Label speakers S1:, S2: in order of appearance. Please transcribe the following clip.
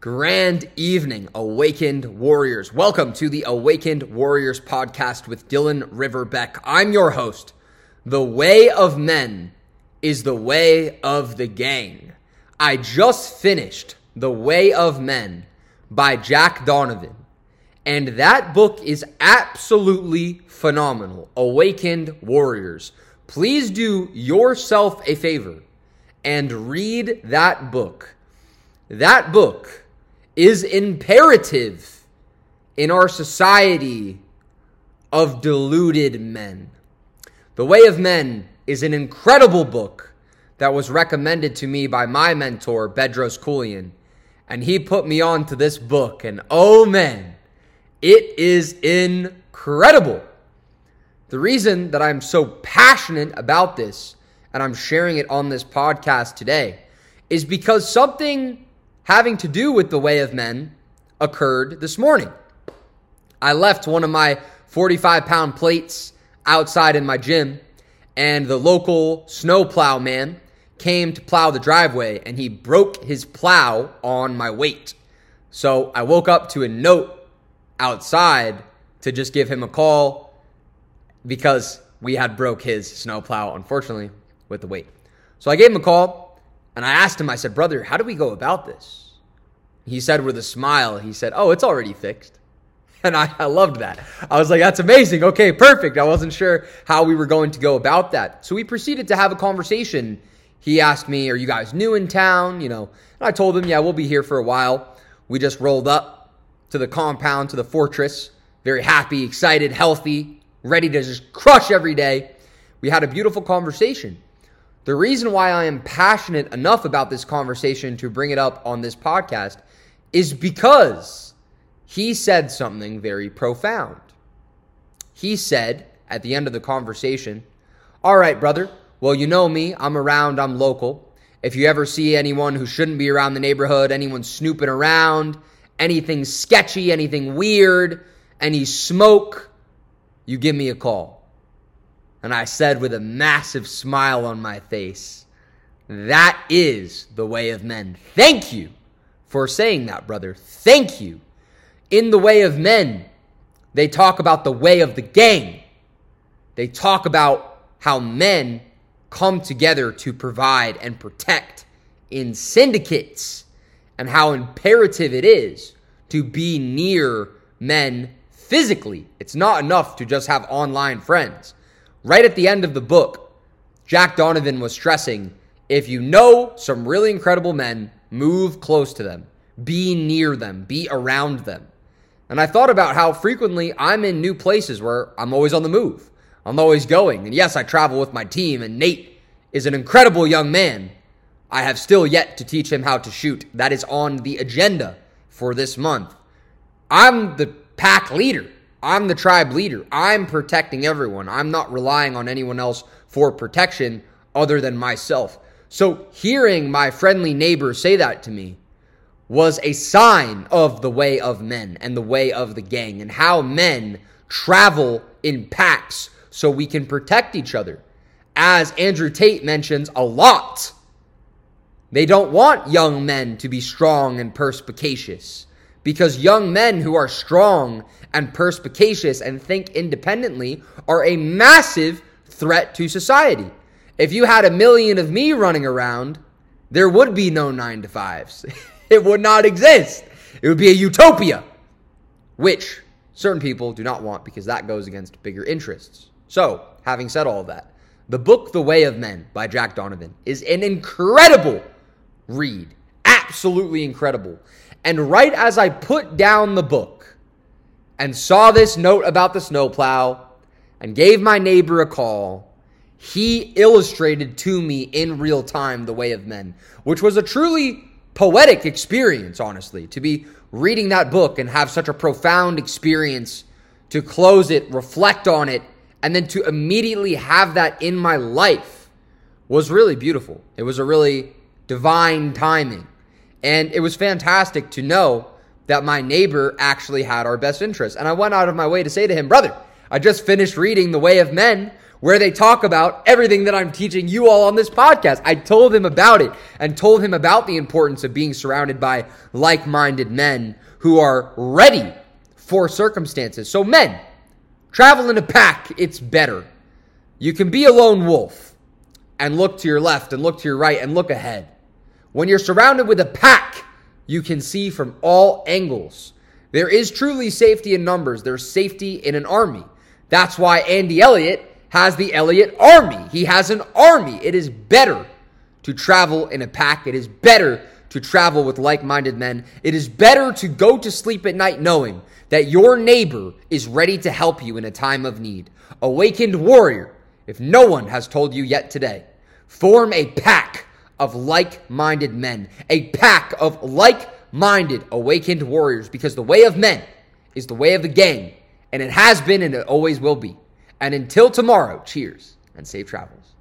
S1: Grand evening, Awakened Warriors. Welcome to the Awakened Warriors podcast with Dylan Riverbeck. I'm your host. The way of men is the way of the gang. I just finished The Way of Men by Jack Donovan, and that book is absolutely phenomenal. Awakened Warriors. Please do yourself a favor and read that book. That book is imperative in our society of deluded men. The Way of Men is an incredible book that was recommended to me by my mentor, Bedros Keuilian. And he put me on to this book, and oh man, it is incredible. The reason that I'm so passionate about this and I'm sharing it on this podcast today is because something having to do with the way of men occurred this morning. I left one of my 45 pound plates outside in my gym, and the local snowplow man came to plow the driveway and he broke his plow on my weight. So I woke up to a note outside to just give him a call because we had broke his snowplow, unfortunately, with the weight. So I gave him a call and I asked him, I said, Brother, how do we go about this? He said with a smile, he said, Oh, it's already fixed. And I, I loved that. I was like, That's amazing. Okay, perfect. I wasn't sure how we were going to go about that. So we proceeded to have a conversation. He asked me, Are you guys new in town? You know, and I told him, Yeah, we'll be here for a while. We just rolled up to the compound, to the fortress, very happy, excited, healthy, ready to just crush every day. We had a beautiful conversation. The reason why I am passionate enough about this conversation to bring it up on this podcast is because he said something very profound. He said at the end of the conversation, All right, brother, well, you know me, I'm around, I'm local. If you ever see anyone who shouldn't be around the neighborhood, anyone snooping around, anything sketchy, anything weird, any smoke, you give me a call. And I said with a massive smile on my face, That is the way of men. Thank you for saying that, brother. Thank you. In the way of men, they talk about the way of the gang. They talk about how men come together to provide and protect in syndicates and how imperative it is to be near men physically. It's not enough to just have online friends. Right at the end of the book, Jack Donovan was stressing if you know some really incredible men, move close to them, be near them, be around them. And I thought about how frequently I'm in new places where I'm always on the move. I'm always going. And yes, I travel with my team, and Nate is an incredible young man. I have still yet to teach him how to shoot. That is on the agenda for this month. I'm the pack leader. I'm the tribe leader. I'm protecting everyone. I'm not relying on anyone else for protection other than myself. So hearing my friendly neighbor say that to me was a sign of the way of men and the way of the gang and how men travel in packs so we can protect each other. As Andrew Tate mentions a lot, they don't want young men to be strong and perspicacious because young men who are strong and perspicacious and think independently are a massive threat to society. If you had a million of me running around, there would be no nine to fives. it would not exist. It would be a utopia, which certain people do not want because that goes against bigger interests. So, having said all of that, the book The Way of Men by Jack Donovan is an incredible read. Absolutely incredible. And right as I put down the book and saw this note about the snowplow and gave my neighbor a call, he illustrated to me in real time the way of men, which was a truly poetic experience, honestly, to be reading that book and have such a profound experience to close it, reflect on it, and then to immediately have that in my life was really beautiful. It was a really divine timing. And it was fantastic to know that my neighbor actually had our best interest. And I went out of my way to say to him, Brother, I just finished reading The Way of Men. Where they talk about everything that I'm teaching you all on this podcast. I told him about it and told him about the importance of being surrounded by like minded men who are ready for circumstances. So, men, travel in a pack, it's better. You can be a lone wolf and look to your left and look to your right and look ahead. When you're surrounded with a pack, you can see from all angles. There is truly safety in numbers, there's safety in an army. That's why Andy Elliott has the Elliott Army. He has an army. It is better to travel in a pack, it is better to travel with like minded men. It is better to go to sleep at night knowing that your neighbor is ready to help you in a time of need. Awakened warrior, if no one has told you yet today, form a pack of like minded men, a pack of like minded awakened warriors, because the way of men is the way of the game, and it has been and it always will be. And until tomorrow, cheers and safe travels.